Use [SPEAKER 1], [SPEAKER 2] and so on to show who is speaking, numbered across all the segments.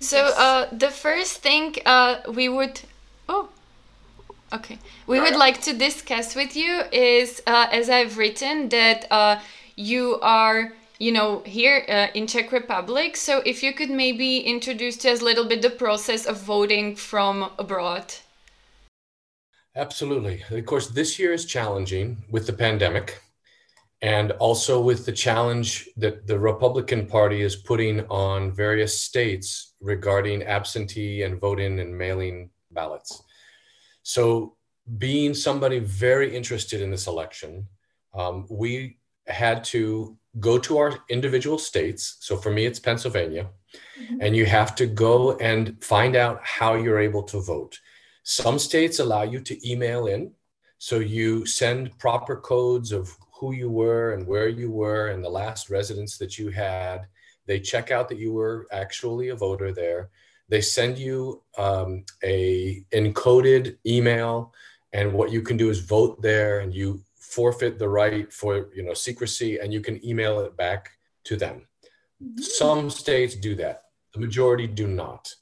[SPEAKER 1] So uh, the first thing uh, we would oh okay we would like to discuss with you is uh, as I've written that uh, you are you know here uh, in Czech Republic. So if you could maybe introduce to us a little bit the process of voting from abroad.
[SPEAKER 2] Absolutely. Of course, this year is challenging with the pandemic and also with the challenge that the Republican Party is putting on various states regarding absentee and vote in and mailing ballots. So, being somebody very interested in this election, um, we had to go to our individual states. So, for me, it's Pennsylvania, mm-hmm. and you have to go and find out how you're able to vote. Some states allow you to email in. So, you send proper codes of who you were and where you were and the last residence that you had. They check out that you were actually a voter there. They send you um, a encoded email, and what you can do is vote there, and you forfeit the right for you know secrecy, and you can email it back to them. Some states do that. The majority do not.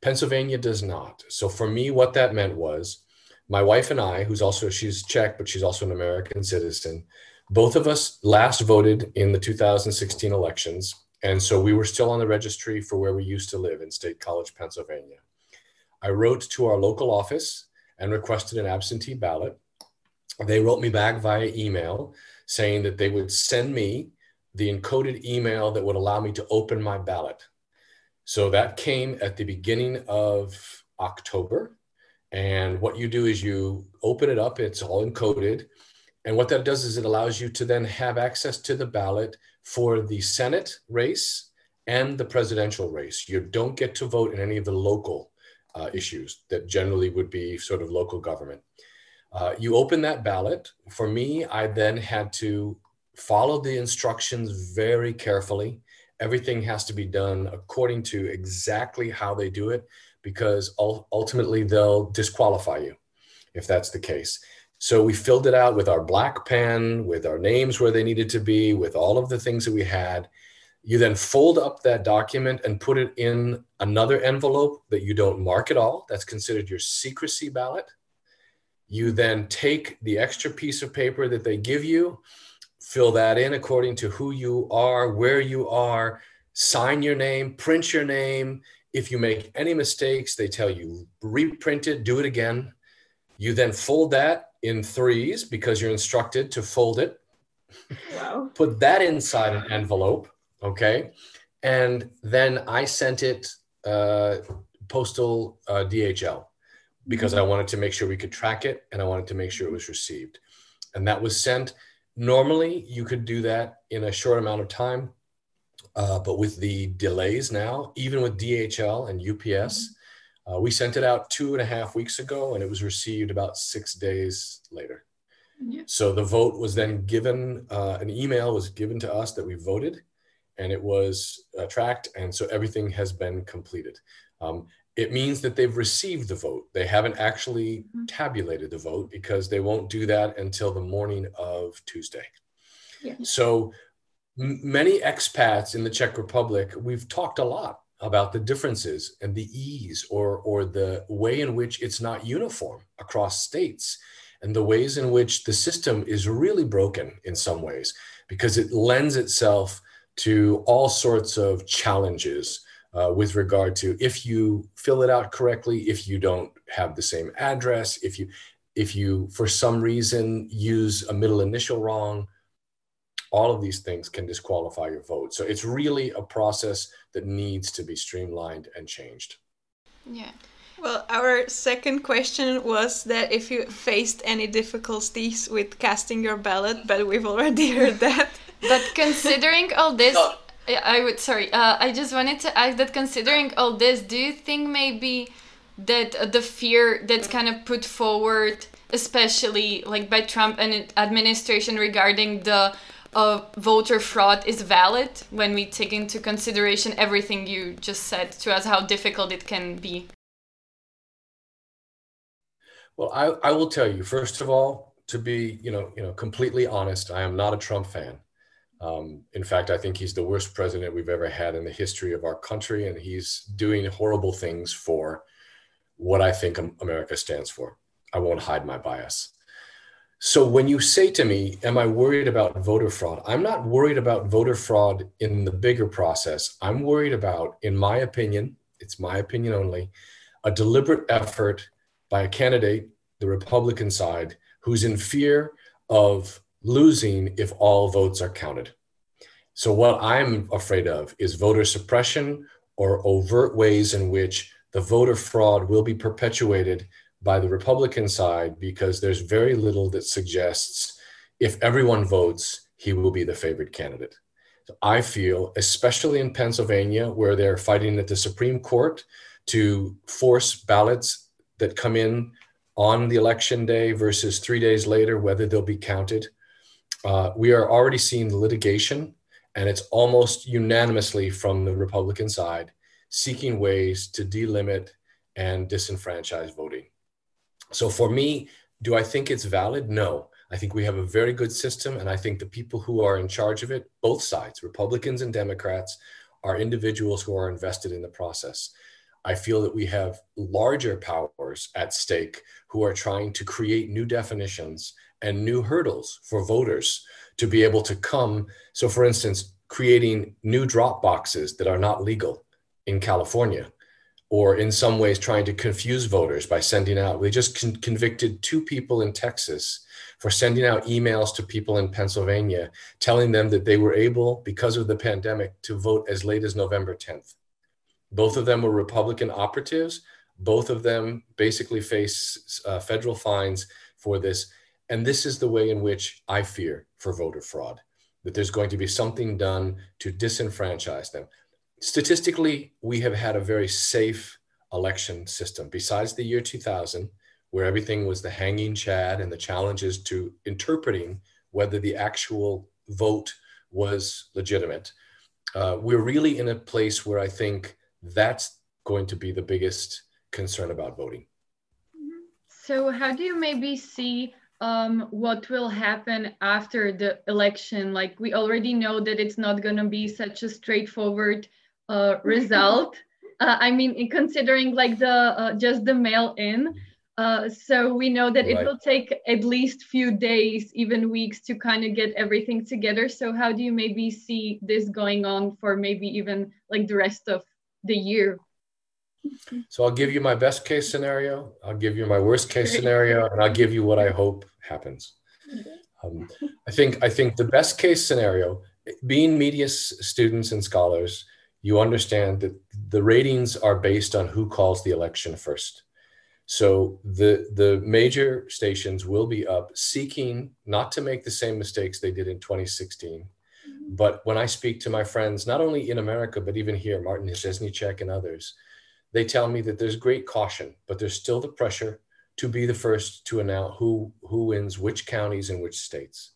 [SPEAKER 2] Pennsylvania does not. So for me, what that meant was my wife and I, who's also she's Czech, but she's also an American citizen, both of us last voted in the 2016 elections. And so we were still on the registry for where we used to live in State College, Pennsylvania. I wrote to our local office and requested an absentee ballot. They wrote me back via email saying that they would send me the encoded email that would allow me to open my ballot. So that came at the beginning of October. And what you do is you open it up, it's all encoded. And what that does is it allows you to then have access to the ballot for the Senate race and the presidential race. You don't get to vote in any of the local uh, issues that generally would be sort of local government. Uh, you open that ballot. For me, I then had to follow the instructions very carefully. Everything has to be done according to exactly how they do it because ultimately they'll disqualify you if that's the case. So we filled it out with our black pen, with our names where they needed to be, with all of the things that we had. You then fold up that document and put it in another envelope that you don't mark at all. That's considered your secrecy ballot. You then take the extra piece of paper that they give you, fill that in according to who you are, where you are, sign your name, print your name. If you make any mistakes, they tell you reprint it, do it again. You then fold that in threes because you're instructed to fold it. Wow. Put that inside an envelope, okay? And then I sent it uh, postal uh, DHL because mm-hmm. I wanted to make sure we could track it and I wanted to make sure it was received. And that was sent. Normally, you could do that in a short amount of time, uh, but with the delays now, even with DHL and UPS, uh, we sent it out two and a half weeks ago, and it was received about six days later. Yeah. So the vote was then given. Uh, an email was given to us that we voted, and it was uh, tracked, and so everything has been completed. Um, it means that they've received the vote. They haven't actually mm-hmm. tabulated the vote because they won't do that until the morning of Tuesday. Yeah. So many expats in the Czech Republic, we've talked a lot about the differences and the ease or, or the way in which it's not uniform across states and the ways in which the system is really broken in some ways because it lends itself to all sorts of challenges uh, with regard to if you fill it out correctly if you don't have the same address if you if you for some reason use a middle initial wrong all of these things can disqualify your vote. So it's really a process that needs to be streamlined and changed.
[SPEAKER 1] Yeah.
[SPEAKER 3] Well, our second question was that if you faced any difficulties with casting your ballot, but we've already heard that.
[SPEAKER 1] but considering all this, I would sorry. Uh, I just wanted to ask that considering all this, do you think maybe that the fear that's kind of put forward, especially like by Trump and administration regarding the of voter fraud is valid when we take into consideration everything you just said to us, how difficult it can be?
[SPEAKER 2] Well, I, I will tell you, first of all, to be, you know, you know, completely honest, I am not a Trump fan. Um, in fact, I think he's the worst president we've ever had in the history of our country, and he's doing horrible things for what I think America stands for. I won't hide my bias. So when you say to me, Am I worried about voter fraud? I'm not worried about voter fraud in the bigger process. I'm worried about, in my opinion, it's my opinion only, a deliberate effort by a candidate, the Republican side, who's in fear of losing if all votes are counted. So, what I'm afraid of is voter suppression or overt ways in which the voter fraud will be perpetuated by the Republican side because there's very little that suggests if everyone votes, he will be the favored candidate. So I feel, especially in Pennsylvania, where they're fighting at the Supreme Court to force ballots that come in on the election day versus three days later, whether they'll be counted. Uh, we are already seeing litigation, and it's almost unanimously from the Republican side seeking ways to delimit and disenfranchise voting. So for me, do I think it's valid? No. I think we have a very good system, and I think the people who are in charge of it, both sides, Republicans and Democrats, are individuals who are invested in the process. I feel that we have larger powers at stake who are trying to create new definitions and new hurdles for voters to be able to come. So, for instance, creating new drop boxes that are not legal in California, or in some ways trying to confuse voters by sending out. We just con- convicted two people in Texas for sending out emails to people in Pennsylvania telling them that they were able, because of the pandemic, to vote as late as November 10th. Both of them were Republican operatives. Both of them basically face uh, federal fines for this. And this is the way in which I fear for voter fraud that there's going to be something done to disenfranchise them. Statistically, we have had a very safe election system. Besides the year 2000, where everything was the hanging chad and the challenges to interpreting whether the actual vote was legitimate, uh, we're really in a place where I think that's going to be the biggest concern about voting.
[SPEAKER 1] So, how do you maybe see um, what will happen after the election? Like, we already know that it's not going to be such a straightforward uh, result. uh, I mean, considering like the uh, just the mail in. Uh, so we know that right. it will take at least few days, even weeks, to kind of get everything together. So how do you maybe see this going on for maybe even like the rest of the year.
[SPEAKER 2] So I'll give you my best case scenario, I'll give you my worst case scenario, and I'll give you what I hope happens. Um, I think I think the best case scenario, being media students and scholars, you understand that the ratings are based on who calls the election first. So the the major stations will be up seeking not to make the same mistakes they did in 2016 mm-hmm. but when I speak to my friends, not only in America, but even here, Martin Rzezniczek and others, they tell me that there's great caution, but there's still the pressure to be the first to announce who, who wins which counties and which states.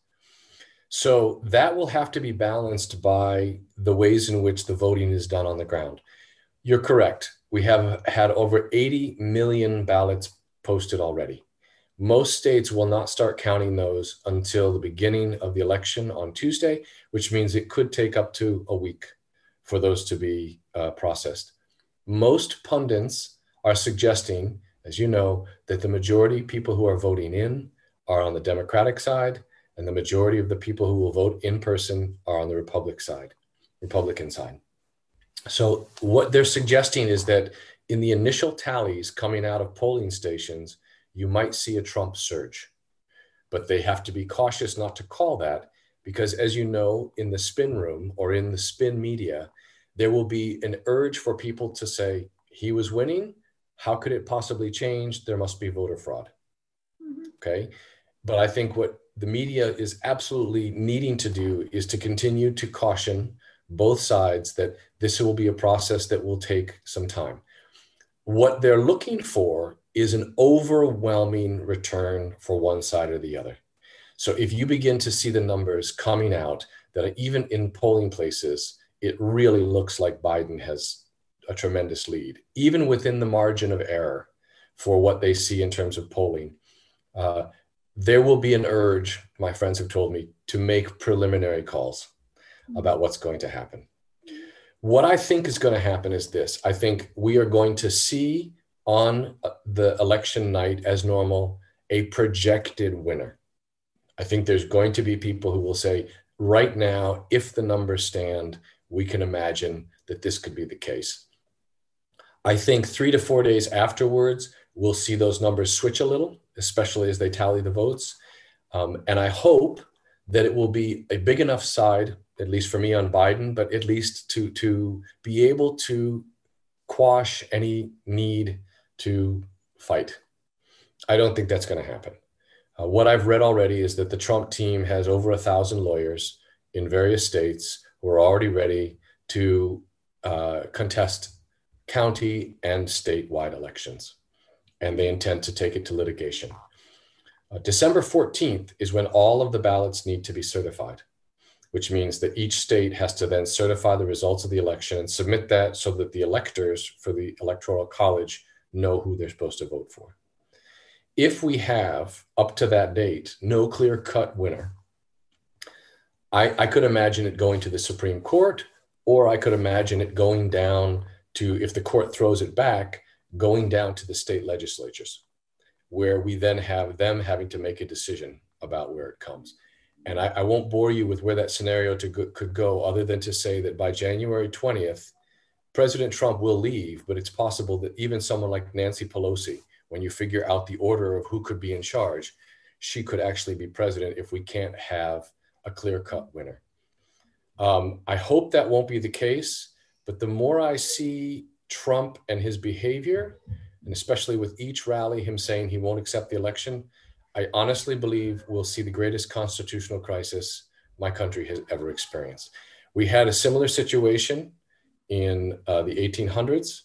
[SPEAKER 2] So that will have to be balanced by the ways in which the voting is done on the ground. You're correct. We have had over 80 million ballots posted already. Most states will not start counting those until the beginning of the election on Tuesday, which means it could take up to a week for those to be uh, processed. Most pundits are suggesting, as you know, that the majority people who are voting in are on the Democratic side, and the majority of the people who will vote in person are on the Republic side, Republican side. So what they're suggesting is that in the initial tallies coming out of polling stations, you might see a Trump surge. But they have to be cautious not to call that because, as you know, in the spin room or in the spin media, there will be an urge for people to say, he was winning. How could it possibly change? There must be voter fraud. Mm-hmm. Okay. But I think what the media is absolutely needing to do is to continue to caution both sides that this will be a process that will take some time. What they're looking for is an overwhelming return for one side or the other. So if you begin to see the numbers coming out that even in polling places, it really looks like Biden has a tremendous lead, even within the margin of error for what they see in terms of polling. Uh, there will be an urge, my friends have told me, to make preliminary calls. about what's going to happen. What I think is going to happen is this I think we are going to see on uh, the election night, as normal, a projected winner. I think there's going to be people who will say, right now, if the numbers stand, we can imagine that this could be the case. I think three to four days afterwards, we'll see those numbers switch a little, especially as they tally the votes. Um, and I hope that it will be a big enough side, at least for me on Biden, but at least to, to be able to quash any need to fight. I don't think that's going to happen. Uh, what I've read already is that the Trump team has over a thousand lawyers in various states who are already ready to uh, contest county and statewide elections, and they intend to take it to litigation. Uh, December 14th is when all of the ballots need to be certified, which means that each state has to then certify the results of the election and submit that so that the electors for the Electoral College know who they're supposed to vote for. If we have, up to that date, no clear cut winner, I, I could imagine it going to the Supreme Court, or I could imagine it going down to, if the court throws it back, going down to the state legislatures where we then have them having to make a decision about where it comes. And I, I won't bore you with where that scenario go, could go, other than to say that by January 20th, President Trump will leave, but it's possible that even someone like Nancy Pelosi, when you figure out the order of who could be in charge, she could actually be president if we can't have a clear cut winner. Um, I hope that won't be the case, but the more I see Trump and his behavior, and especially with each rally, him saying he won't accept the election, I honestly believe we'll see the greatest constitutional crisis my country has ever experienced. We had a similar situation in uh, the 1800s,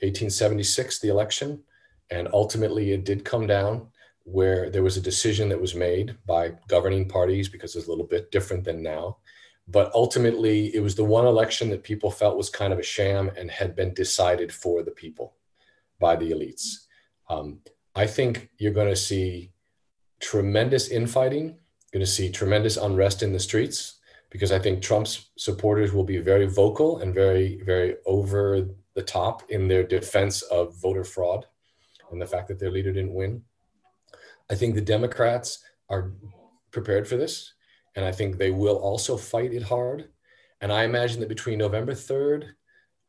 [SPEAKER 2] 1876, the election, and ultimately it did come down where there was a decision that was made by governing parties because it's a little bit different than now. But ultimately, it was the one election that people felt was kind of a sham and had been decided for the people by the elites. Um, I think you're going to see tremendous infighting, going to see tremendous unrest in the streets because I think Trump's supporters will be very vocal and very, very over the top in their defense of voter fraud and the fact that their leader didn't win. I think the Democrats are prepared for this, and I think they will also fight it hard. And I imagine that between November 3rd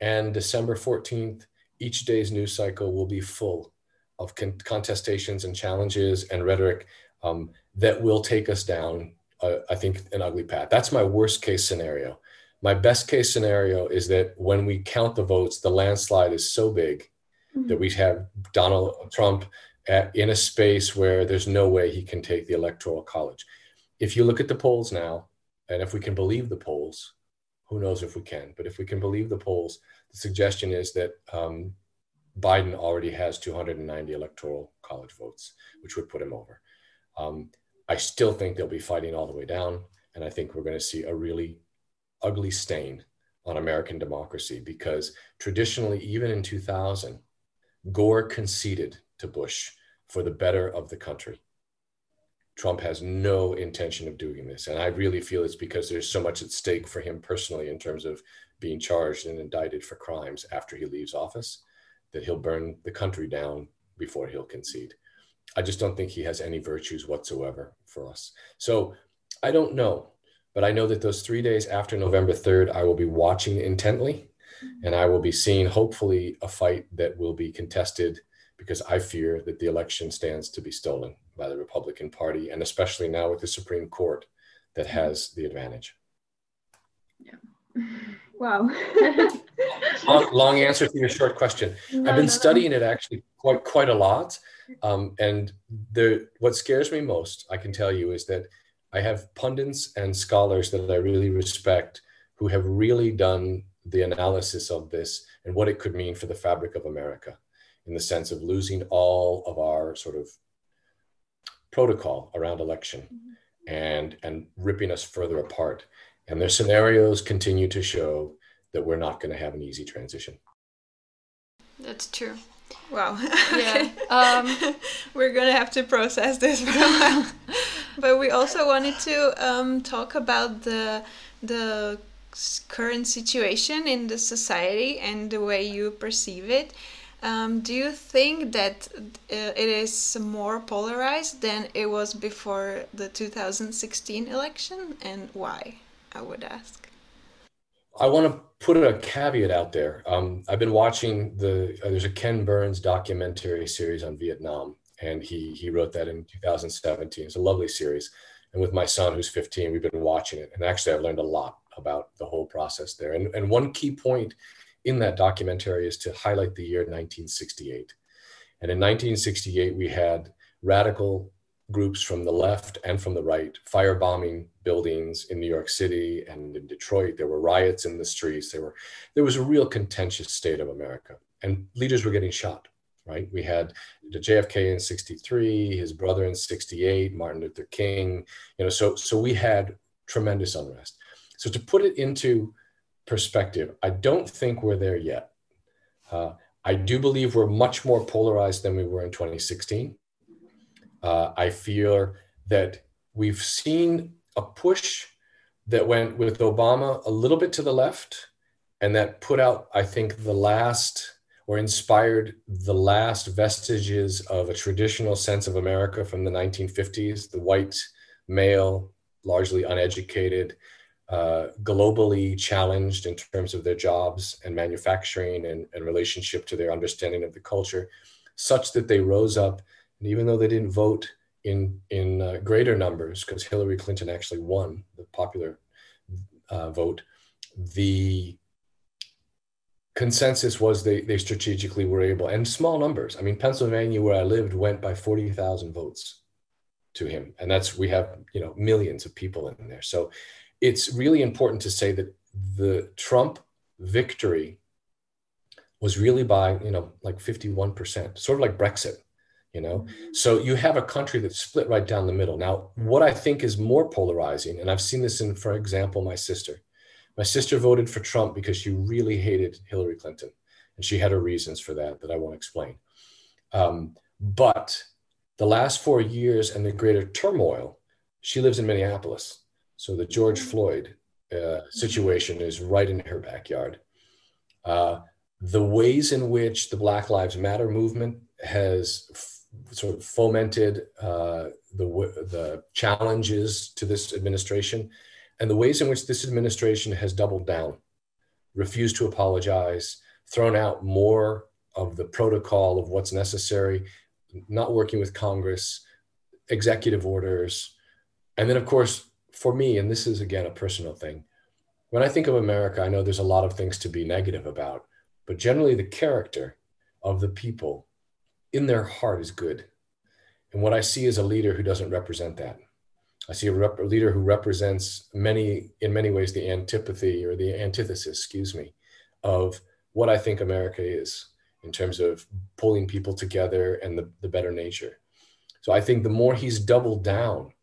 [SPEAKER 2] and December 14th, each day's news cycle will be full of con- contestations and challenges and rhetoric um, that will take us down, uh, I think, an ugly path. That's my worst case scenario. My best case scenario is that when we count the votes, the landslide is so big mm-hmm. that we have Donald Trump at, in a space where there's no way he can take the electoral college. If you look at the polls now, and if we can believe the polls, who knows if we can, but if we can believe the polls, the suggestion is that um, Biden already has 290 electoral college votes, which would put him over. Um, I still think they'll be fighting all the way down. And I think we're going to see a really ugly stain on American democracy because traditionally, even in 2000, Gore conceded to Bush for the better of the country. Trump has no intention of doing this. And I really feel it's because there's so much at stake for him personally in terms of being charged and indicted for crimes after he leaves office that he'll burn the country down before he'll concede. I just don't think he has any virtues whatsoever for us. So I don't know, but I know that those three days after November 3rd, I will be watching intently and I will be seeing hopefully a fight that will be contested because I fear that the election stands to be stolen by the Republican Party, and especially now with the Supreme Court that has the advantage.
[SPEAKER 4] Yeah. Wow.
[SPEAKER 2] long, long, answer to your short question. No, I've been no, studying no. it actually quite quite a lot, um, and the what scares me most, I can tell you, is that I have pundits and scholars that I really respect who have really done the analysis of this and what it could mean for the fabric of America, in the sense of losing all of our sort of protocol around election, mm-hmm. and and ripping us further apart. And their scenarios continue to show that we're not going to have an easy transition.
[SPEAKER 1] That's true.
[SPEAKER 3] Wow.
[SPEAKER 1] Yeah. Um,
[SPEAKER 3] we're going to have to process this for a while. but we also wanted to um, talk about the the current situation in the society and the way you perceive it. Um, do you think that uh, it is more polarized than it was before the 2016 election, and why? I would ask.
[SPEAKER 2] I want to put a caveat out there. Um, I've been watching the uh, there's a Ken Burns documentary series on Vietnam, and he he wrote that in 2017. It's a lovely series, and with my son who's 15, we've been watching it, and actually I've learned a lot about the whole process there. And and one key point in that documentary is to highlight the year 1968. And in 1968, we had radical groups from the left and from the right firebombing buildings in New York City and in Detroit. There were riots in the streets. There were there was a real contentious state of America, and leaders were getting shot. Right? We had the JFK in '63, his brother in '68, Martin Luther King. You know, so so we had tremendous unrest. So to put it into perspective, I don't think we're there yet. Uh, I do believe we're much more polarized than we were in 2016. Uh, I feel that we've seen a push that went with Obama a little bit to the left and that put out, I think, the last or inspired the last vestiges of a traditional sense of America from the 1950s, the white male, largely uneducated, uh, globally challenged in terms of their jobs and manufacturing and, and relationship to their understanding of the culture, such that they rose up. And even though they didn't vote in, in uh, greater numbers, because Hillary Clinton actually won the popular uh, vote, the consensus was they, they strategically were able, and small numbers. I mean, Pennsylvania, where I lived, went by 40,000 votes to him. And that's, we have, you know, millions of people in there. So it's really important to say that the Trump victory was really by, you know, like 51%, sort of like Brexit, you know? Mm-hmm. So you have a country that's split right down the middle. Now, what I think is more polarizing, and I've seen this in, for example, my sister. My sister voted for Trump because she really hated Hillary Clinton. And she had her reasons for that that I won't explain. Um, but the last four years and the greater turmoil, she lives in Minneapolis. So the George Floyd uh, situation is right in her backyard. Uh, the ways in which the Black Lives Matter movement has f- sort of fomented uh, the, the challenges to this administration, and the ways in which this administration has doubled down, refused to apologize, thrown out more of the protocol of what's necessary, not working with Congress, executive orders, and then, of course, for me, and this is again a personal thing, when I think of America, I know there's a lot of things to be negative about, but generally the character of the people in their heart is good. And what I see is a leader who doesn't represent that. I see a, rep- leader who represents many, in many ways, the antipathy or the antithesis, excuse me, of what I think America is in terms of pulling people together and the, the better nature. So I think the more he's doubled down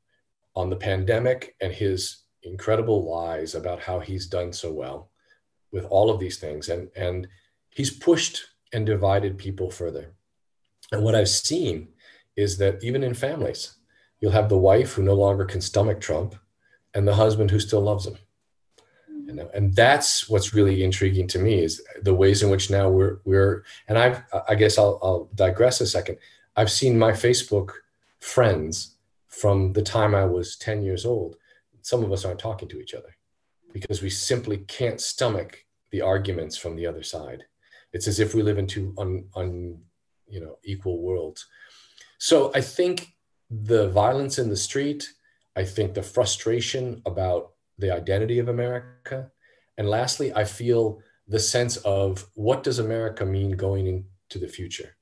[SPEAKER 2] on the pandemic and his incredible lies about how he's done so well with all of these things. And, and he's pushed and divided people further. And what I've seen is that even in families, you'll have the wife who no longer can stomach Trump and the husband who still loves him. Know, and that's what's really intriguing to me is the ways in which now we're we're and I've I guess I'll, I'll digress a second. I've seen my Facebook friends from the time I was 10 years old, some of us aren't talking to each other because we simply can't stomach the arguments from the other side. It's as if we live in two un, un, you know, equal worlds. So I think the violence in the street, I think the frustration about the identity of America, and lastly, I feel the sense of what does America mean going into the future?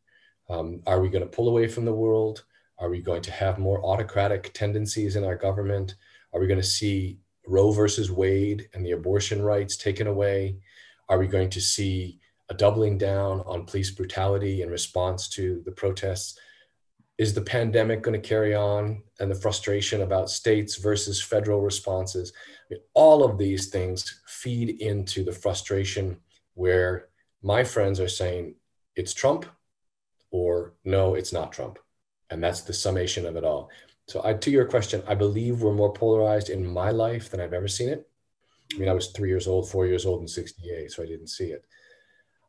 [SPEAKER 2] Um, are we going to pull away from the world? Are we going to have more autocratic tendencies in our government? Are we going to see Roe versus Wade and the abortion rights taken away? Are we going to see a doubling down on police brutality in response to the protests? Is the pandemic going to carry on and the frustration about states versus federal responses? I mean, all of these things feed into the frustration where my friends are saying it's Trump or no, it's not Trump and that's the summation of it all so I, to your question i believe we're more polarized in my life than i've ever seen it I mean, I was three years old, four years old in 68, so I didn't see it.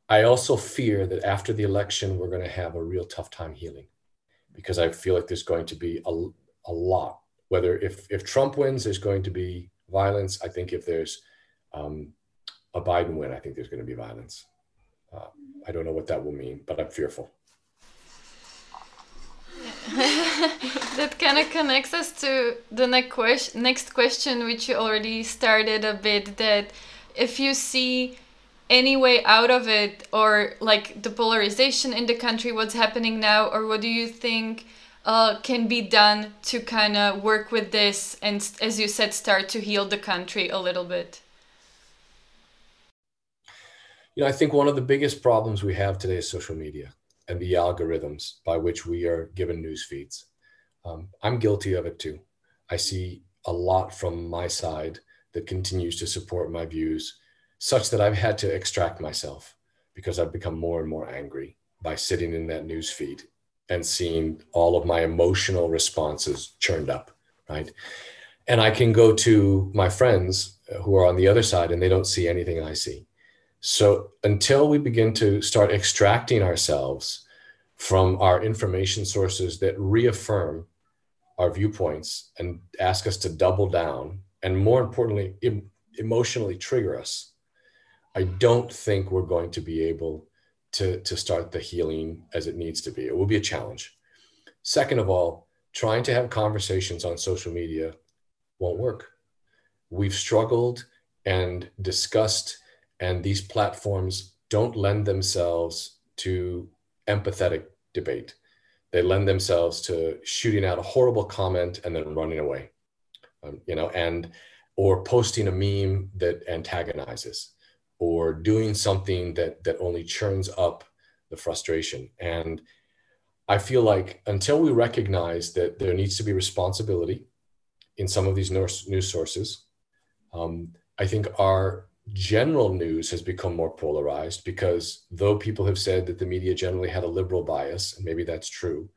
[SPEAKER 2] I also fear that after the election, we're going to have a real tough time healing because I feel like there's going to be a, a lot. Whether if, if Trump wins, there's going to be violence. I think if there's um, a Biden win, I think there's going to be violence. Uh, I don't know what that will mean, but I'm fearful.
[SPEAKER 1] that kind of connects us to the next question, next question, which you already started a bit. That if you see any way out of it, or like the polarization in the country, what's happening now, or what do you think uh, can be done to kind of work with this and, as you said, start to heal the country a little bit?
[SPEAKER 2] You know, I think one of the biggest problems we have today is social media and the algorithms by which we are given news feeds. Um, I'm guilty of it too. I see a lot from my side that continues to support my views, such that I've had to extract myself because I've become more and more angry by sitting in that news feed and seeing all of my emotional responses churned up, right? And I can go to my friends who are on the other side and they don't see anything I see. So until we begin to start extracting ourselves from our information sources that reaffirm our viewpoints and ask us to double down, and more importantly, em- emotionally trigger us, I don't think we're going to be able to, to start the healing as it needs to be. It will be a challenge. Second of all, trying to have conversations on social media won't work. We've struggled and discussed and these platforms don't lend themselves to empathetic debate. They lend themselves to shooting out a horrible comment and then running away, um, you know, and or posting a meme that antagonizes, or doing something that that only churns up the frustration. And I feel like until we recognize that there needs to be responsibility in some of these news sources, um, I think our general news has become more polarized because though people have said that the media generally had a liberal bias, and maybe that's true,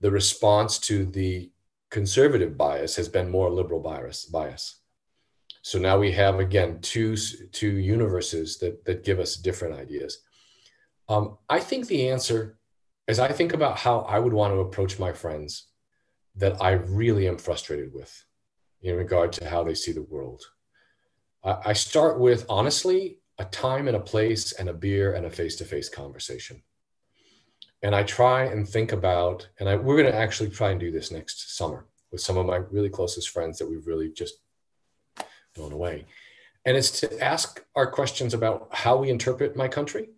[SPEAKER 2] the response to the conservative bias has been more liberal bias. bias. So now we have again two two universes that that give us different ideas. Um, I think the answer, as I think about how I would want to approach my friends, that I really am frustrated with, in regard to how they see the world I start with honestly a time and a place and a beer and a face to face conversation. And I try and think about, and I, we're going to actually try and do this next summer with some of my really closest friends that we've really just blown away. And it's to ask our questions about how we interpret my country,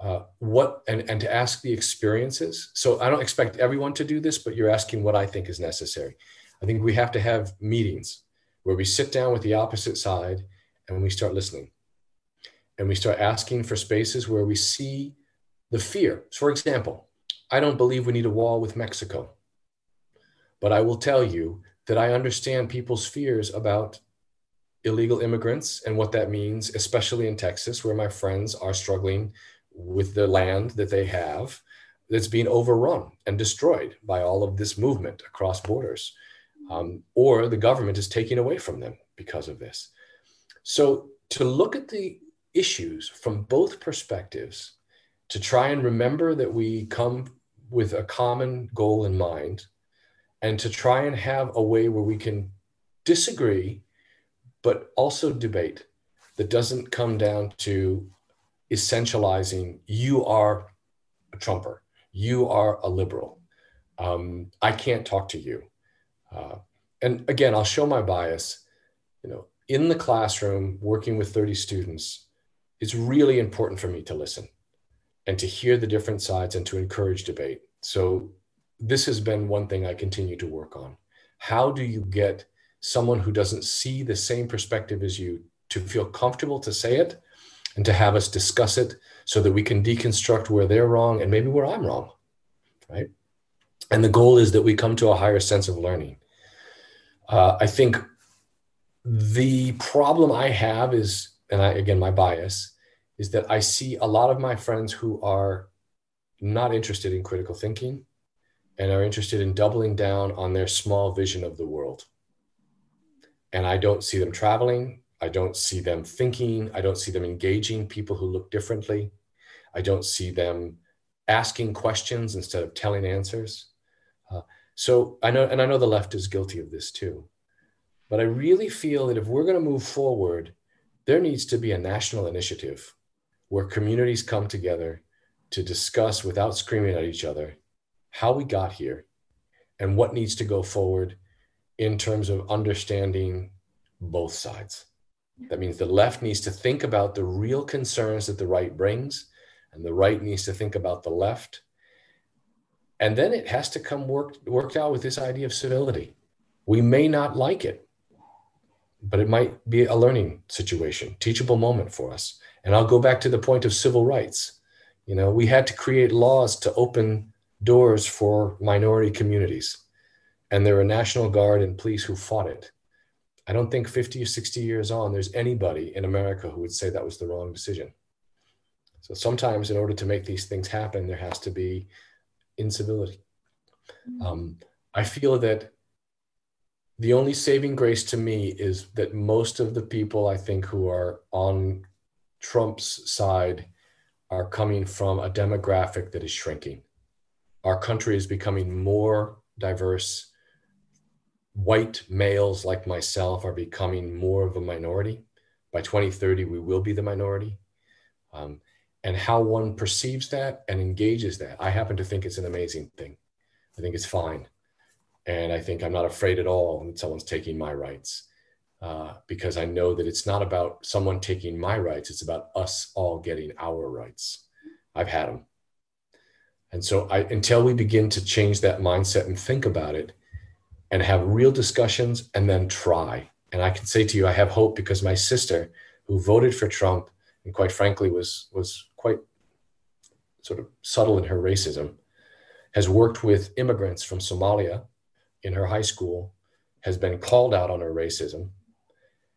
[SPEAKER 2] uh, what, and, and to ask the experiences. So I don't expect everyone to do this, but you're asking what I think is necessary. I think we have to have meetings where we sit down with the opposite side and we start listening. And we start asking for spaces where we see the fear. So For example, I don't believe we need a wall with Mexico. But I will tell you that I understand people's fears about illegal immigrants and what that means, especially in Texas, where my friends are struggling with the land that they have that's being overrun and destroyed by all of this movement across borders um, or the government is taking away from them because of this. So, to look at the issues from both perspectives, to try and remember that we come with a common goal in mind, and to try and have a way where we can disagree, but also debate that doesn't come down to essentializing you are a Trumper, you are a liberal. Um, I can't talk to you. Uh, and again, I'll show my bias. You know, in the classroom, working with 30 students, it's really important for me to listen and to hear the different sides and to encourage debate. So this has been one thing I continue to work on. How do you get someone who doesn't see the same perspective as you to feel comfortable to say it and to have us discuss it so that we can deconstruct where they're wrong and maybe where I'm wrong, right? And the goal is that we come to a higher sense of learning. Uh, I think the problem I have is, and I, again, my bias is that I see a lot of my friends who are not interested in critical thinking and are interested in doubling down on their small vision of the world. And I don't see them traveling. I don't see them thinking. I don't see them engaging people who look differently. I don't see them asking questions instead of telling answers. Uh, so I know, and I know the left is guilty of this too. But I really feel that if we're going to move forward, there needs to be a national initiative where communities come together to discuss without screaming at each other how we got here and what needs to go forward in terms of understanding both sides. That means the left needs to think about the real concerns that the right brings, and the right needs to think about the left. And then it has to come worked, worked out with this idea of civility. We may not like it, but it might be a learning situation, teachable moment for us. And I'll go back to the point of civil rights. You know, we had to create laws to open doors for minority communities. And there were National Guard and police who fought it. I don't think 50 or 60 years on, there's anybody in America who would say that was the wrong decision. So sometimes, in order to make these things happen, there has to be incivility. Mm-hmm. Um, I feel that the only saving grace to me is that most of the people I think who are on Trump's side are coming from a demographic that is shrinking. Our country is becoming more diverse white males like myself are becoming more of a minority. By 2030, we will be the minority. Um, and how one perceives that and engages that, I happen to think it's an amazing thing. I think it's fine. And I think I'm not afraid at all when someone's taking my rights uh, because I know that it's not about someone taking my rights, it's about us all getting our rights. I've had them. And so I, until we begin to change that mindset and think about it, and have real discussions and then try. And I can say to you, I have hope because my sister, who voted for Trump and quite frankly was was quite sort of subtle in her racism, has worked with immigrants from Somalia in her high school, has been called out on her racism,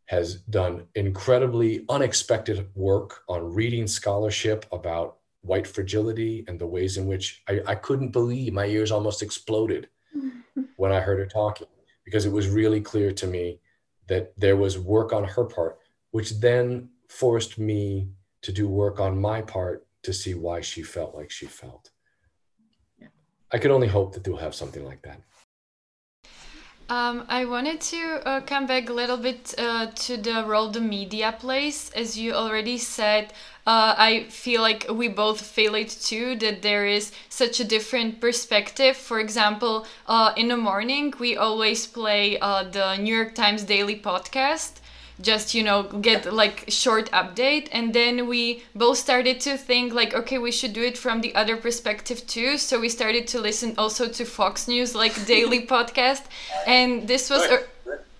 [SPEAKER 2] has done incredibly unexpected work on reading scholarship about white fragility and the ways in which I, I couldn't believe my ears almost exploded when I heard her talking because it was really clear to me that there was work on her part, which then forced me to do work on my part to see why she felt like she felt. Yeah. I could only hope that they'll have something like that.
[SPEAKER 1] Um, I wanted to uh, come back a little bit uh, to the role the media plays. As you already said, uh, I feel like we both feel it too that there is such a different perspective. For example, uh, in the morning, we always play uh, the New York Times Daily Podcast just you know get like short update. And then we both started to think like okay we should do it from the other perspective too. So we started to listen also to fox news like daily podcast. And this was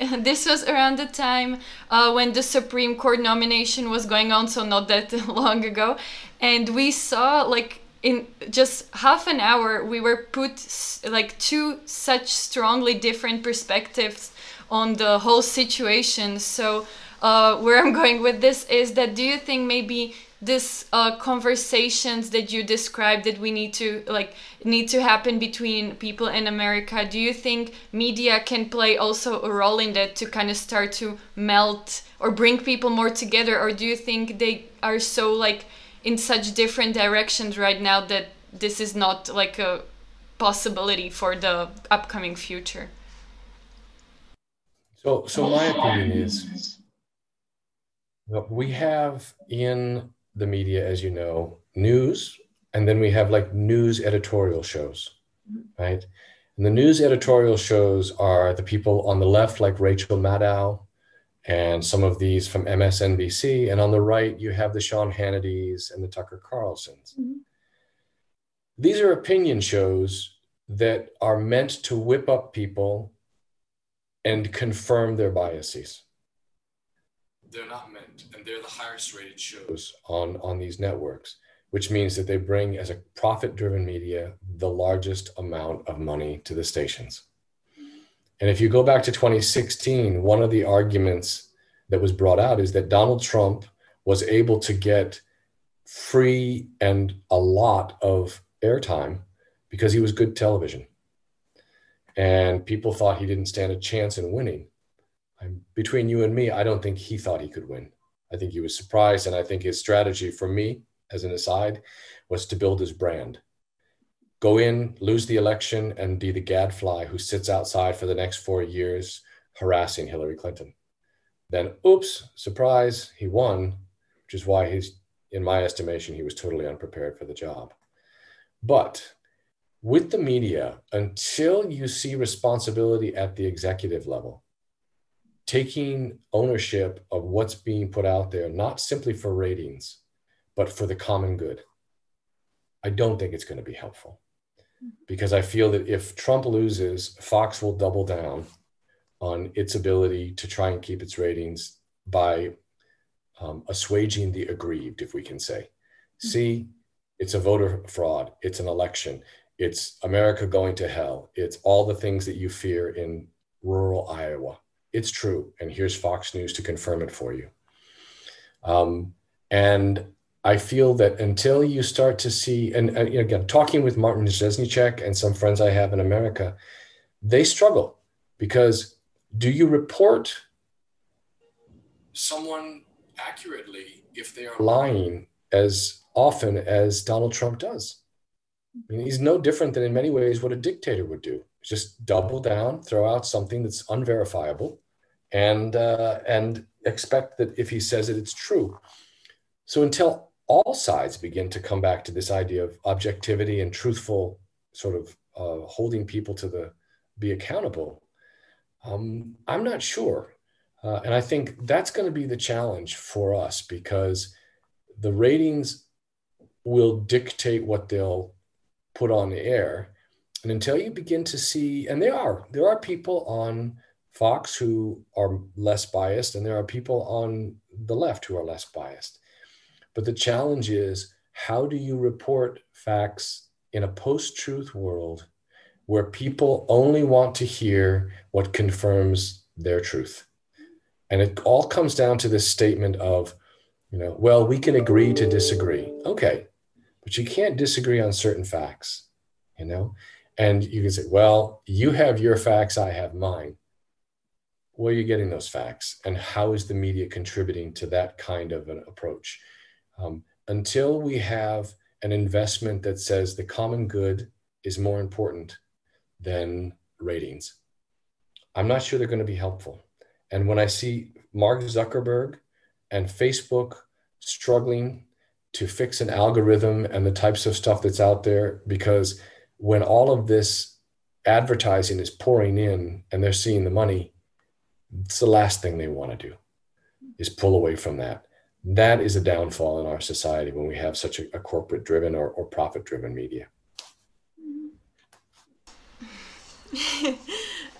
[SPEAKER 1] this was around the time uh, when the supreme court nomination was going on so not that long ago. And we saw like in just half an hour we were put like two such strongly different perspectives on the whole situation. So uh, where I'm going with this is that do you think maybe this uh, conversations that you described that we need to like need to happen between people in America. Do you think media can play also a role in that to kind of start to melt or bring people more together, or do you think they are so like in such different directions right now that this is not like a possibility for the upcoming future?
[SPEAKER 2] So, so my opinion is we have in the media, as you know, news, and then we have like news editorial shows, right? And the news editorial shows are the people on the left, like Rachel Maddow, and some of these from MSNBC, and on the right you have the Sean Hannitys and the Tucker Carlsons. Mm-hmm. These are opinion shows that are meant to whip up people and confirm their biases. They're not meant, and they're the highest rated shows on, on these networks, which means that they bring, as a profit driven media, the largest amount of money to the stations. And if you go back to 2016, one of the arguments that was brought out is that Donald Trump was able to get free and a lot of airtime because he was good television and people thought he didn't stand a chance in winning. I'm, between you and me, I don't think he thought he could win. I think he was surprised. And I think his strategy for me, as an aside, was to build his brand. Go in, lose the election, and be the gadfly who sits outside for the next four years harassing Hillary Clinton. Then, oops, surprise, he won, which is why he's, in my estimation, he was totally unprepared for the job. But with the media, until you see responsibility at the executive level, taking ownership of what's being put out there, not simply for ratings, but for the common good, I don't think it's going to be helpful. Because I feel that if Trump loses, Fox will double down on its ability to try and keep its ratings by um, assuaging the aggrieved, if we can say. See, it's a voter fraud, it's an election, it's America going to hell, it's all the things that you fear in rural Iowa. It's true. And here's Fox News to confirm it for you. Um, and I feel that until you start to see, and, again, talking with Martin Řezníček and some friends I have in America, they struggle because do you report someone accurately if they are lying as often as Donald Trump does? I mean, he's no different than in many ways what a dictator would do. Just double down, throw out something that's unverifiable, and uh, and expect that if he says it, it's true. So until all sides begin to come back to this idea of objectivity and truthful sort of uh, holding people to the be accountable, um, I'm not sure. Uh, and I think that's going to be the challenge for us because the ratings will dictate what they'll put on the air. And until you begin to see, and there are, there are people on Fox who are less biased, and there are people on the left who are less biased. But the challenge is how do you report facts in a post truth world where people only want to hear what confirms their truth. And it all comes down to this statement of, you know, well, we can agree to disagree. Okay, but you can't disagree on certain facts, you know? And you can say, well, you have your facts, I have mine. Where are you getting those facts? And how is the media contributing to that kind of an approach? Um, until we have an investment that says the common good is more important than ratings. I'm not sure they're going to be helpful. And when I see Mark Zuckerberg and Facebook struggling to fix an algorithm and the types of stuff that's out there, because when all of this advertising is pouring in and they're seeing the money, it's the last thing they want to do is pull away from that. That is a downfall in our society when we have such a, a corporate driven or, or profit driven media.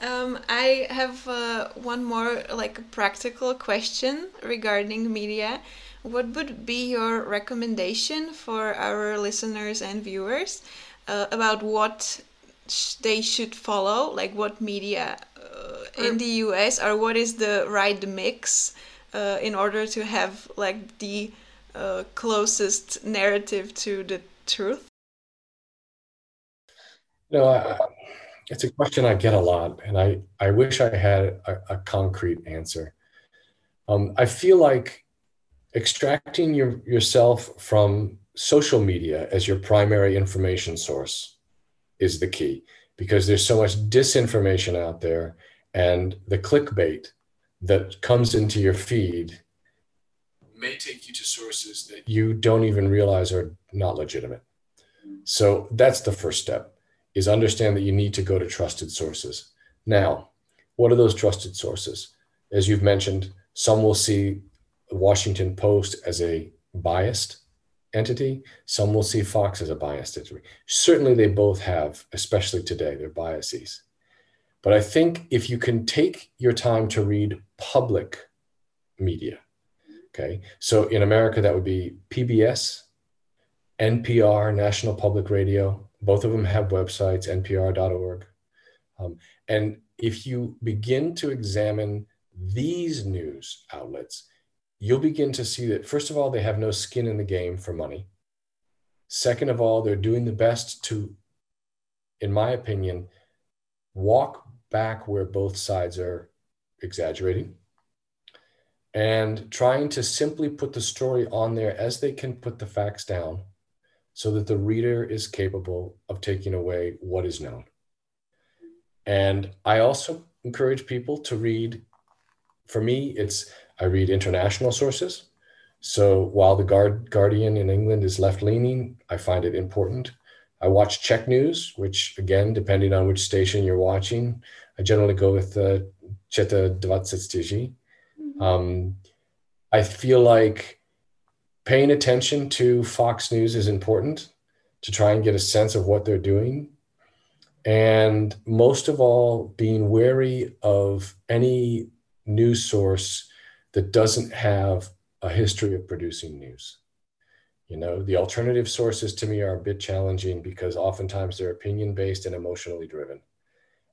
[SPEAKER 3] um, I have uh, one more like practical question regarding media. What would be your recommendation for our listeners and viewers uh, about what sh they should follow, like what media uh, in the US, or what is the right mix uh, in order to have like the uh, closest narrative to the truth?
[SPEAKER 2] No, I, it's a question I get a lot, and I, I wish I had a, a concrete answer. Um, I feel like extracting your, yourself from social media as your primary information source is the key because there's so much disinformation out there, and the clickbait that comes into your feed may take you to sources that you don't even realize are not legitimate. So that's the first step is understand that you need to go to trusted sources. Now, what are those trusted sources? As you've mentioned, some will see the Washington Post as a biased entity, some will see Fox as a biased entity. Certainly, they both have, especially today, their biases. But I think if you can take your time to read public media, okay, so in America, that would be PBS, NPR, National Public Radio, both of them have websites, npr.org. Um, and if you begin to examine these news outlets, you'll begin to see that, first of all, they have no skin in the game for money. Second of all, they're doing the best to, in my opinion, walk back where both sides are exaggerating and trying to simply put the story on there as they can put the facts down so that the reader is capable of taking away what is known. And I also encourage people to read, for me, it's I read international sources. So while the Guard, Guardian in England is left leaning, I find it important. I watch Czech news, which again, depending on which station you're watching, I generally go with uh, ČT24. Um, I feel like paying attention to Fox News is important to try and get a sense of what they're doing. And most of all, being wary of any news source that doesn't have a history of producing news. You know, the alternative sources to me are a bit challenging because oftentimes they're opinion based and emotionally driven.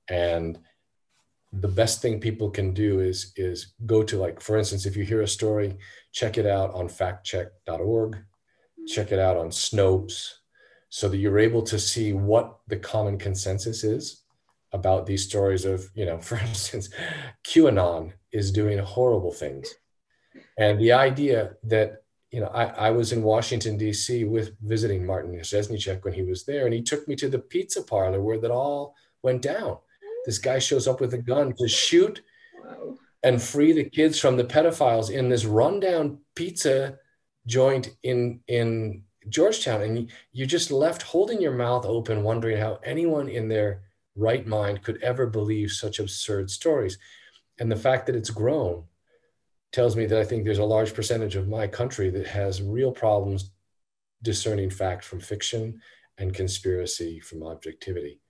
[SPEAKER 2] And the best thing people can do is is go to like for instance if you hear a story check it out on factcheck.org check it out on snopes so that you're able to see what the common consensus is about these stories of you know for instance qanon is doing horrible things and the idea that you know i, I was in washington d.c with visiting martin Řezníček when he was there and he took me to the pizza parlor where that all went down this guy shows up with a gun to shoot and free the kids from the pedophiles in this rundown pizza joint in in Georgetown. And you just left holding your mouth open, wondering how anyone in their right mind could ever believe such absurd stories. And the fact that it's grown tells me that I think there's a large percentage of my country that has real problems discerning fact from fiction and conspiracy from objectivity.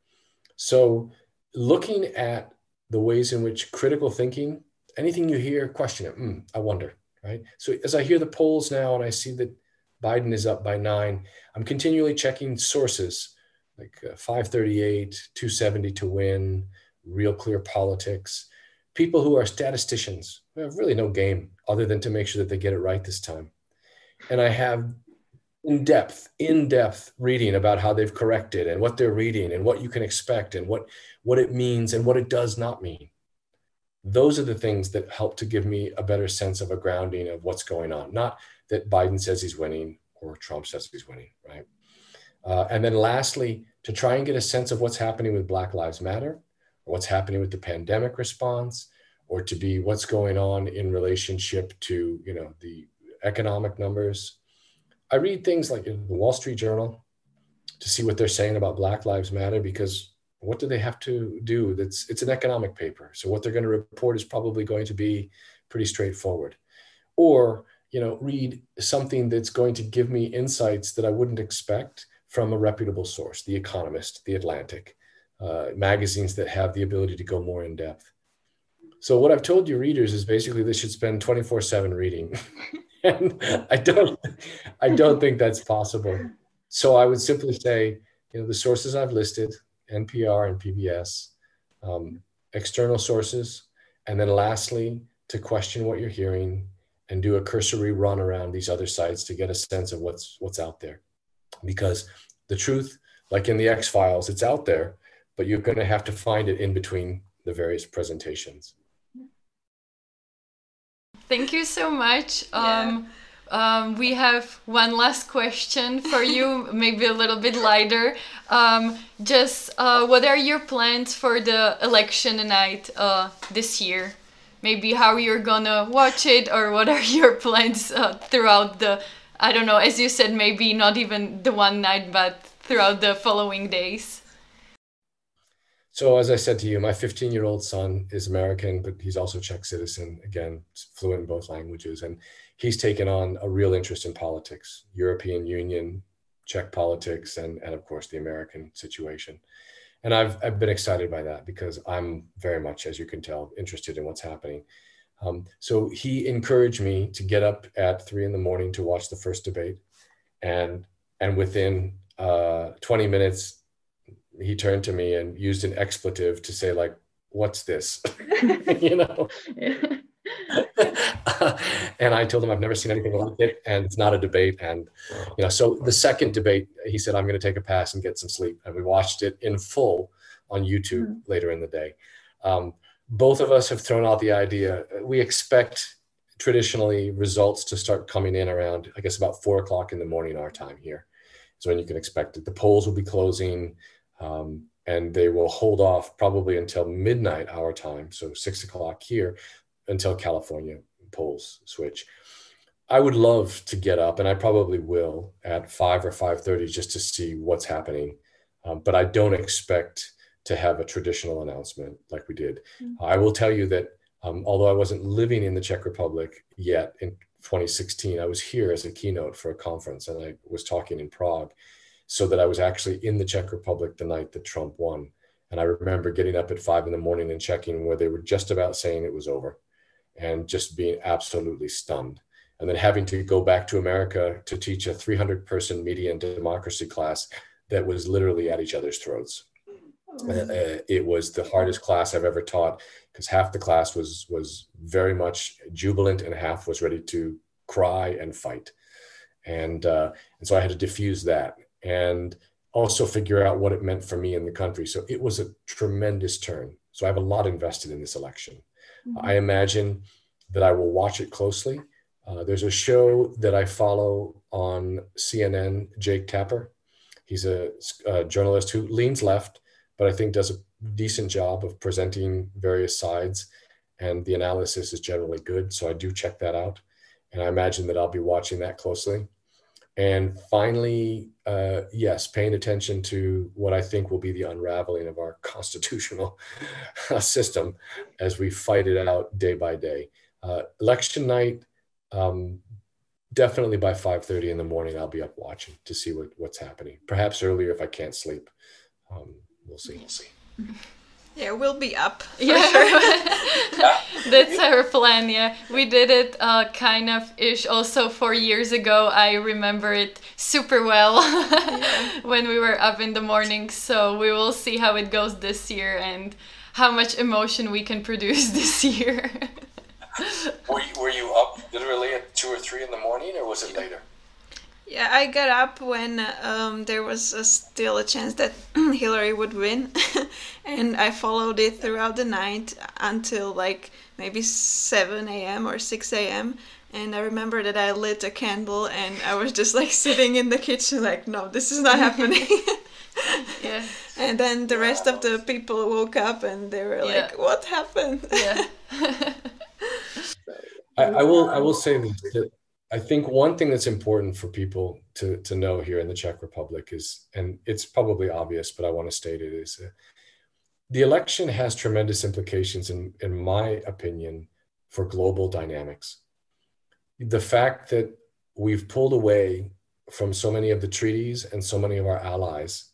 [SPEAKER 2] So looking at the ways in which critical thinking, anything you hear, question it. Mm, I wonder, right? So as I hear the polls now and I see that Biden is up by nine, I'm continually checking sources like uh, 538, 270 to win, real clear politics, people who are statisticians who have really no game other than to make sure that they get it right this time. And I have in depth, in depth reading about how they've corrected and what they're reading and what you can expect and what, what it means and what it does not mean. Those are the things that help to give me a better sense of a grounding of what's going on. Not that Biden says he's winning or Trump says he's winning, right? Uh, and then lastly, to try and get a sense of what's happening with Black Lives Matter, or what's happening with the pandemic response, or to be what's going on in relationship to you know the economic numbers I read things like the Wall Street Journal to see what they're saying about Black Lives Matter because what do they have to do? That's it's an economic paper, so what they're going to report is probably going to be pretty straightforward. Or you know, read something that's going to give me insights that I wouldn't expect from a reputable source, The Economist, The Atlantic, uh, magazines that have the ability to go more in depth. So what I've told your readers is basically they should spend 24/7 reading. and I don't I don't think that's possible. So I would simply say, you know, the sources I've listed, NPR and PBS, um, external sources, and then lastly, to question what you're hearing and do a cursory run around these other sites to get a sense of what's what's out there. Because the truth, like in the X Files, it's out there, but you're going to have to find it in between the various presentations.
[SPEAKER 1] Thank you so much. Um, um, we have one last question for you, maybe a little bit lighter. Um, just uh, what are your plans for the election night uh, this year? Maybe how you're gonna watch it, or what are your plans uh, throughout the, I don't know, as you said, maybe not even the one night, but throughout the following days?
[SPEAKER 2] So, as I said to you, my 15 year old son is American, but he's also Czech citizen, again, fluent in both languages. And he's taken on a real interest in politics, European Union, Czech politics, and, and of course, the American situation. And I've, I've been excited by that because I'm very much, as you can tell, interested in what's happening. Um, so he encouraged me to get up at three in the morning to watch the first debate. And, and within uh, 20 minutes, he turned to me and used an expletive to say like what's this? You know? And i told him i've never seen anything like it and it's not a debate. And you know so the second debate he said i'm going to take a pass and get some sleep. And we watched it in full on youtube mm-hmm. later in the day. Um, both of us have thrown out the idea. We expect traditionally results to start coming in around, I guess, about four o'clock in the morning, our time here. So when you can expect it. The polls will be closing um, and they will hold off probably until midnight our time, so six o'clock here, until California polls switch. I would love to get up, and I probably will at five or five thirty just to see what's happening. Um, but I don't expect to have a traditional announcement like we did. Mm-hmm. I will tell you that um, although I wasn't living in the Czech Republic yet in 2016, I was here as a keynote for a conference, and I was talking in Prague, so that I was actually in the Czech Republic the night that Trump won. And I remember getting up at five in the morning and checking where they were just about saying it was over, and just being absolutely stunned and then having to go back to America to teach a 300 person media and democracy class that was literally at each other's throats. Uh, uh, it was the hardest class I've ever taught because half the class was was very much jubilant and half was ready to cry and fight, and uh, and so I had to diffuse that and also figure out what it meant for me in the country. So it was a tremendous turn. So I have a lot invested in this election. Mm-hmm. I imagine that I will watch it closely uh, there's a show that I follow on CNN, Jake Tapper. He's a, a, journalist who leans left, but I think does a decent job of presenting various sides, and the analysis is generally good. So I do check that out, and I imagine that I'll be watching that closely. And finally, uh, yes, paying attention to what I think will be the unraveling of our constitutional system as we fight it out day by day. Uh, election night um, definitely by 5.30 in the morning i'll be up watching to see what, what's happening perhaps earlier if i can't sleep um, we'll see we'll see.
[SPEAKER 3] Yeah we'll be up
[SPEAKER 1] yeah. sure. that's our plan yeah. We did it uh, kind of ish also four years ago. I remember it super well yeah. when we were up in the morning. So we will see how it goes this year and how much emotion we can produce this year.
[SPEAKER 2] Were, you, were you up literally at two or three in the morning, or was it later?
[SPEAKER 3] Yeah, I got up when um, there was a, still a chance that Hillary would win, and I followed it throughout the night until like maybe 7 a.m. or 6 a.m. And I remember that I lit a candle and I was just like sitting in the kitchen, like, no, this is not happening. yeah. And then the rest of the people woke up and they were yeah. like, what happened?
[SPEAKER 1] Yeah.
[SPEAKER 2] I, I, will I will say that I think one thing that's important for people to to know here in the Czech Republic is, and it's probably obvious, but I want to state it is, uh, the election has tremendous implications, in in my opinion, for global dynamics. The fact that we've pulled away from so many of the treaties and so many of our allies,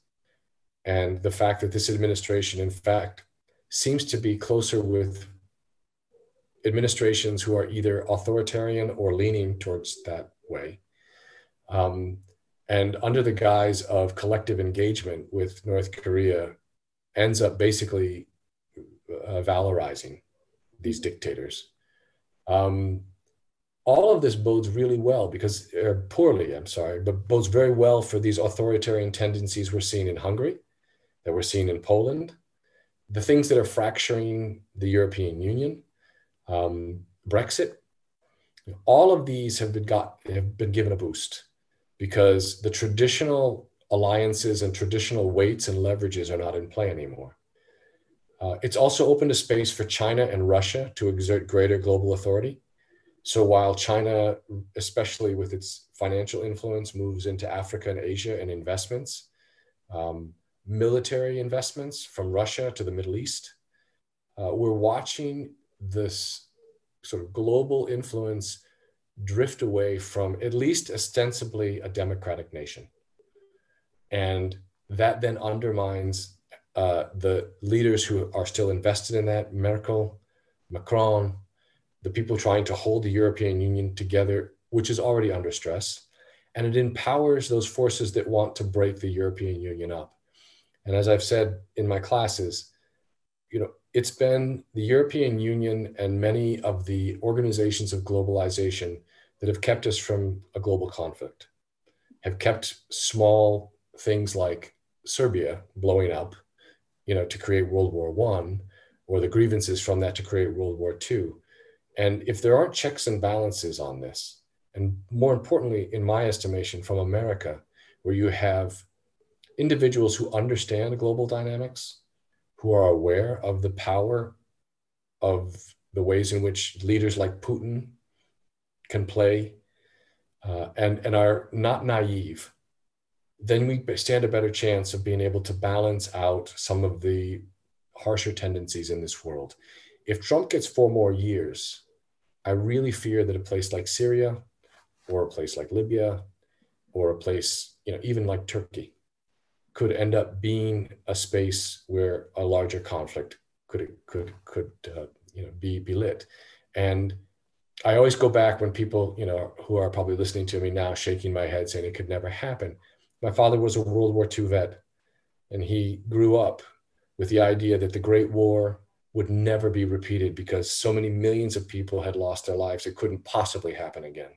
[SPEAKER 2] and the fact that this administration, in fact, seems to be closer with administrations who are either authoritarian or leaning towards that way. Um, and under the guise of collective engagement with North Korea, ends up basically uh, valorizing these dictators. Um, all of this bodes really well because, uh, poorly, I'm sorry, but bodes very well for these authoritarian tendencies we're seeing in Hungary, that we're seeing in Poland, the things that are fracturing the European Union, um, Brexit, all of these have been got have been given a boost because the traditional alliances and traditional weights and leverages are not in play anymore. Uh, it's also opened a space for China and Russia to exert greater global authority. So while China, especially with its financial influence, moves into Africa and Asia and investments, um, military investments from Russia to the Middle East, uh, we're watching this sort of global influence drift away from at least ostensibly a democratic nation. And that then undermines uh, the leaders who are still invested in that Merkel, Macron, the people trying to hold the European Union together, which is already under stress. And it empowers those forces that want to break the European Union up. And as I've said in my classes, you know, it's been the European Union and many of the organizations of globalization that have kept us from a global conflict, have kept small things like Serbia blowing up, you know, to create World War One, or the grievances from that to create World War II. And if there aren't checks and balances on this, and more importantly, in my estimation, from America, where you have individuals who understand global dynamics, who are aware of the power of the ways in which leaders like Putin can play uh, and, and are not naive, then we stand a better chance of being able to balance out some of the harsher tendencies in this world. If Trump gets four more years, I really fear that a place like Syria or a place like Libya or a place, you know, even like Turkey could end up being a space where a larger conflict could could could uh, you know be be lit. And I always go back when people, you know, who are probably listening to me now shaking my head saying it could never happen. My father was a World War II vet and he grew up with the idea that the Great War would never be repeated because so many millions of people had lost their lives, it couldn't possibly happen again.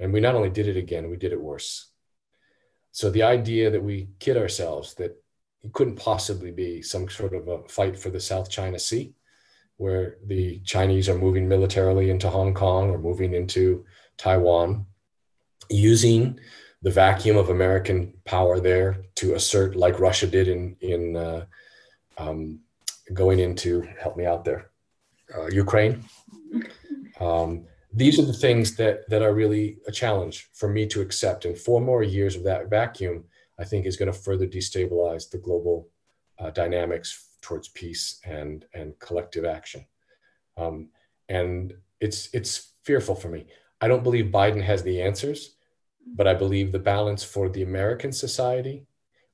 [SPEAKER 2] And we not only did it again, we did it worse. So the idea that we kid ourselves that it couldn't possibly be some sort of a fight for the South China Sea, where the Chinese are moving militarily into Hong Kong or moving into Taiwan, using the vacuum of American power there to assert, like Russia did in in uh, um, going into help me out there uh, ukraine. Um, these are the things that that are really a challenge for me to accept. And four more years of that vacuum i think is going to further destabilize the global uh, dynamics towards peace and and collective action. Um, and it's it's fearful for me. I don't believe biden has the answers but i believe the balance for the american society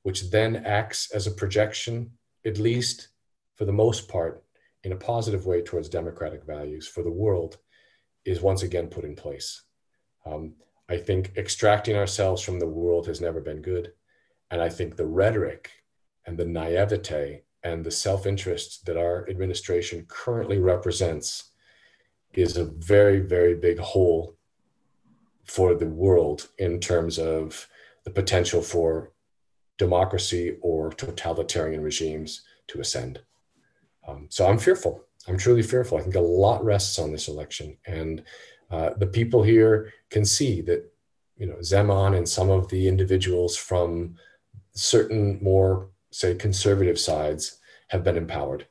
[SPEAKER 2] which then acts as a projection at least for the most part, in a positive way towards democratic values for the world is once again put in place. Um, I think extracting ourselves from the world has never been good. And I think the rhetoric and the naivete and the self interest that our administration currently represents is a very, very big hole for the world in terms of the potential for democracy or totalitarian regimes to ascend. Um, so I'm fearful. I'm truly fearful. I think a lot rests on this election, and uh, the people here can see that you know Zeman and some of the individuals from certain more say conservative sides have been empowered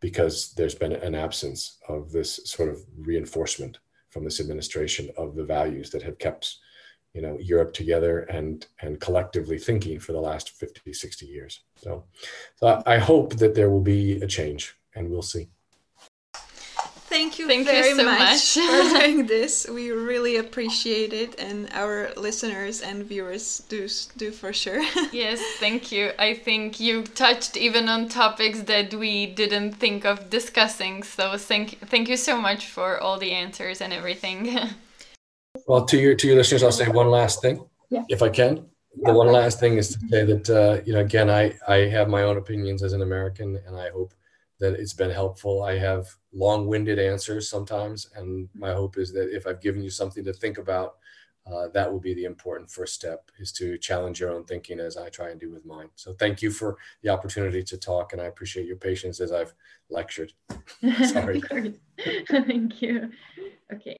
[SPEAKER 2] because there's been an absence of this sort of reinforcement from this administration of the values that have kept you know Europe together and and collectively thinking for the last 50 60 years. So, so I hope that there will be a change and we'll see
[SPEAKER 3] Thank you Thank very you so much, much. for doing this. We really appreciate it, and our listeners and viewers do do for sure.
[SPEAKER 1] yes, thank you. I think you touched even on topics that we didn't think of discussing. So thank thank you so much for all the answers and everything.
[SPEAKER 2] Well, to your to your listeners, I'll say one last thing,
[SPEAKER 4] yeah.
[SPEAKER 2] if I can. The one last thing is to say that uh, you know, again, I I have my own opinions as an American, and I hope that it's been helpful. I have long-winded answers sometimes, and my hope is that if I've given you something to think about, uh, that will be the important first step is to challenge your own thinking as I try and do with mine. So thank you for the opportunity to talk, and I appreciate your patience as I've lectured. Sorry.
[SPEAKER 4] thank you. Okay.